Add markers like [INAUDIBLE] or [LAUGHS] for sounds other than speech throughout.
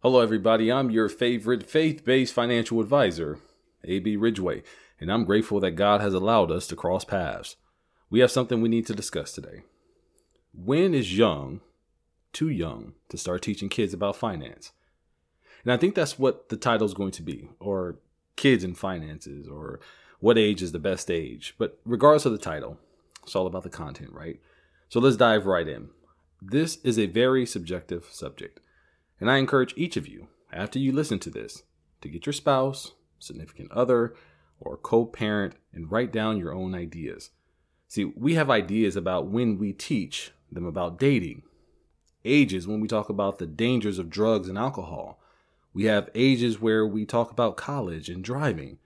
Hello, everybody. I'm your favorite faith based financial advisor, AB Ridgeway, and I'm grateful that God has allowed us to cross paths. We have something we need to discuss today. When is young too young to start teaching kids about finance? And I think that's what the title is going to be, or kids and finances, or what age is the best age. But regardless of the title, it's all about the content, right? So let's dive right in. This is a very subjective subject. And I encourage each of you, after you listen to this, to get your spouse, significant other, or co parent and write down your own ideas. See, we have ideas about when we teach them about dating, ages when we talk about the dangers of drugs and alcohol. We have ages where we talk about college and driving.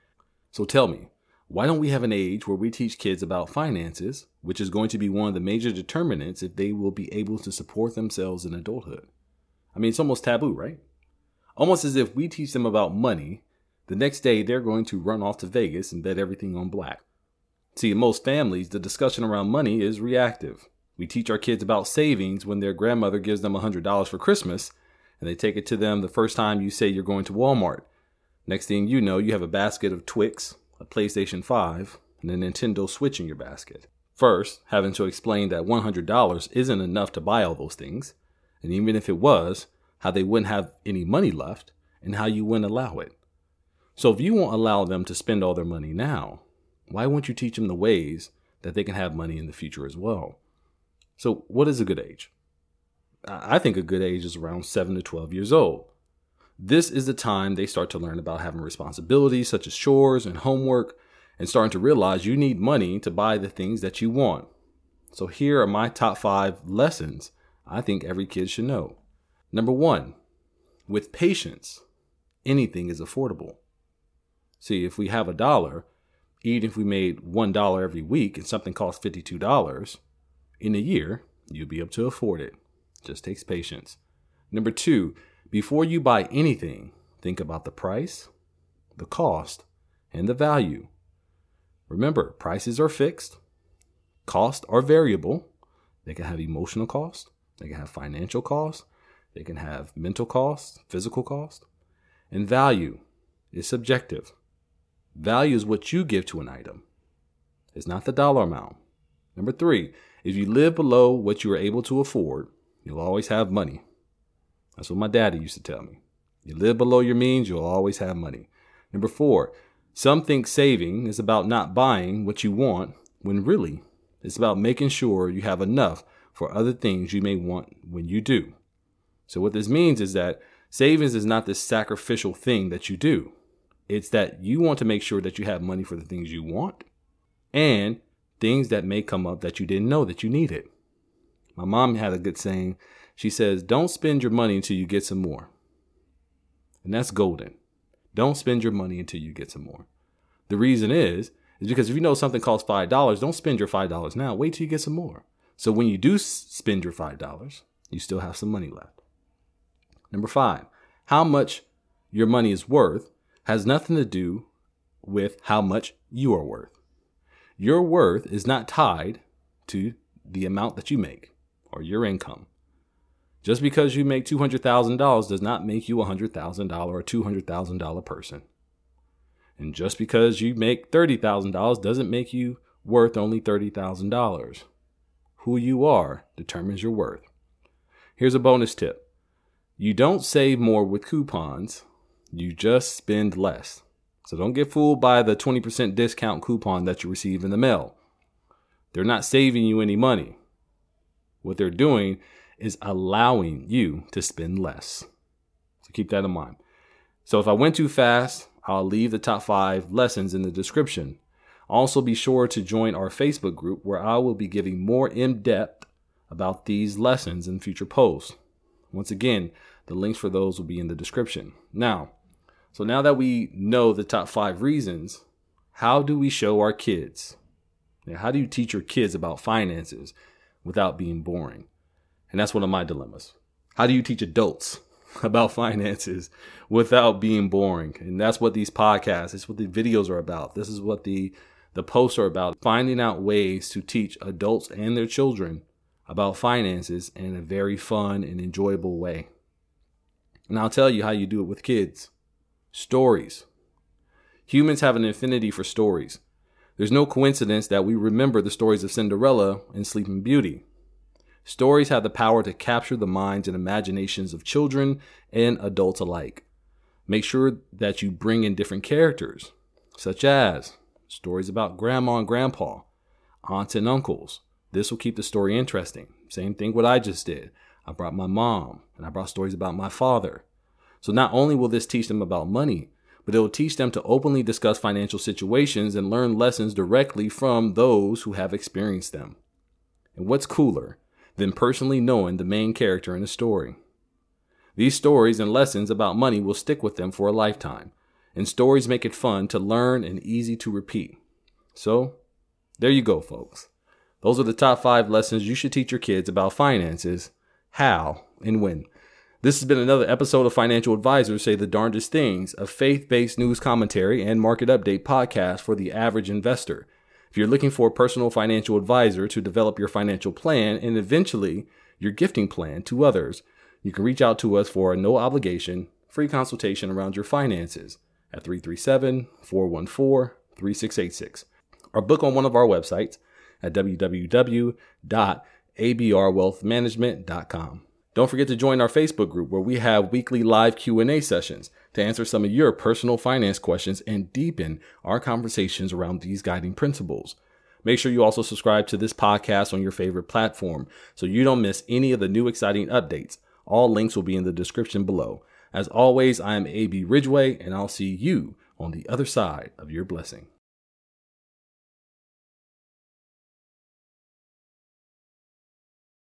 So tell me, why don't we have an age where we teach kids about finances, which is going to be one of the major determinants if they will be able to support themselves in adulthood? I mean, it's almost taboo, right? Almost as if we teach them about money, the next day they're going to run off to Vegas and bet everything on black. See, in most families, the discussion around money is reactive. We teach our kids about savings when their grandmother gives them $100 for Christmas, and they take it to them the first time you say you're going to Walmart. Next thing you know, you have a basket of Twix, a PlayStation 5, and a Nintendo Switch in your basket. First, having to explain that $100 isn't enough to buy all those things and even if it was, how they wouldn't have any money left and how you wouldn't allow it. So if you won't allow them to spend all their money now, why won't you teach them the ways that they can have money in the future as well? So, what is a good age? I think a good age is around 7 to 12 years old. This is the time they start to learn about having responsibilities such as chores and homework and starting to realize you need money to buy the things that you want. So, here are my top five lessons I think every kid should know. Number one, with patience, anything is affordable. See, if we have a dollar, even if we made one dollar every week and something costs fifty-two dollars, in a year, you'll be able to afford it. Just takes patience. Number two, before you buy anything, think about the price, the cost, and the value. Remember, prices are fixed, costs are variable. They can have emotional cost, they can have financial costs, they can have mental cost, physical cost, and value is subjective. Value is what you give to an item. It's not the dollar amount. Number three, if you live below what you are able to afford, you'll always have money. That's what my daddy used to tell me. You live below your means, you'll always have money. Number four, some think saving is about not buying what you want, when really, it's about making sure you have enough for other things you may want when you do. So, what this means is that savings is not this sacrificial thing that you do. It's that you want to make sure that you have money for the things you want and things that may come up that you didn't know that you needed. My mom had a good saying. She says, Don't spend your money until you get some more. And that's golden. Don't spend your money until you get some more. The reason is, is because if you know something costs $5, don't spend your $5 now. Wait till you get some more. So when you do spend your $5, you still have some money left. Number five, how much your money is worth has nothing to do with how much you are worth. Your worth is not tied to the amount that you make or your income. Just because you make $200,000 does not make you a $100,000 or $200,000 person. And just because you make $30,000 doesn't make you worth only $30,000 who you are determines your worth. Here's a bonus tip you don't save more with coupons, you just spend less. So don't get fooled by the 20% discount coupon that you receive in the mail. They're not saving you any money. What they're doing is allowing you to spend less. So keep that in mind. So if I went too fast, I'll leave the top five lessons in the description. Also, be sure to join our Facebook group where I will be giving more in depth about these lessons in future posts. Once again, the links for those will be in the description. Now, so now that we know the top five reasons, how do we show our kids? Now, how do you teach your kids about finances without being boring? And that's one of my dilemmas. How do you teach adults [LAUGHS] about finances without being boring? And that's what these podcasts, that's what the videos are about. This is what the the posts are about finding out ways to teach adults and their children about finances in a very fun and enjoyable way. And I'll tell you how you do it with kids. Stories. Humans have an affinity for stories. There's no coincidence that we remember the stories of Cinderella and Sleeping Beauty. Stories have the power to capture the minds and imaginations of children and adults alike. Make sure that you bring in different characters, such as stories about grandma and grandpa, aunts and uncles. This will keep the story interesting. Same thing what I just did. I brought my mom and I brought stories about my father. So not only will this teach them about money, but it will teach them to openly discuss financial situations and learn lessons directly from those who have experienced them. And what's cooler than personally knowing the main character in a story? These stories and lessons about money will stick with them for a lifetime, and stories make it fun to learn and easy to repeat. So, there you go, folks. Those are the top five lessons you should teach your kids about finances, how, and when. This has been another episode of Financial Advisors Say the Darndest Things, a faith based news commentary and market update podcast for the average investor. If you're looking for a personal financial advisor to develop your financial plan and eventually your gifting plan to others, you can reach out to us for a no obligation, free consultation around your finances at 337 414 3686 or book on one of our websites at www.abrwealthmanagement.com. Don't forget to join our Facebook group where we have weekly live Q&A sessions to answer some of your personal finance questions and deepen our conversations around these guiding principles. Make sure you also subscribe to this podcast on your favorite platform so you don't miss any of the new exciting updates. All links will be in the description below. As always, I am AB Ridgeway and I'll see you on the other side of your blessing.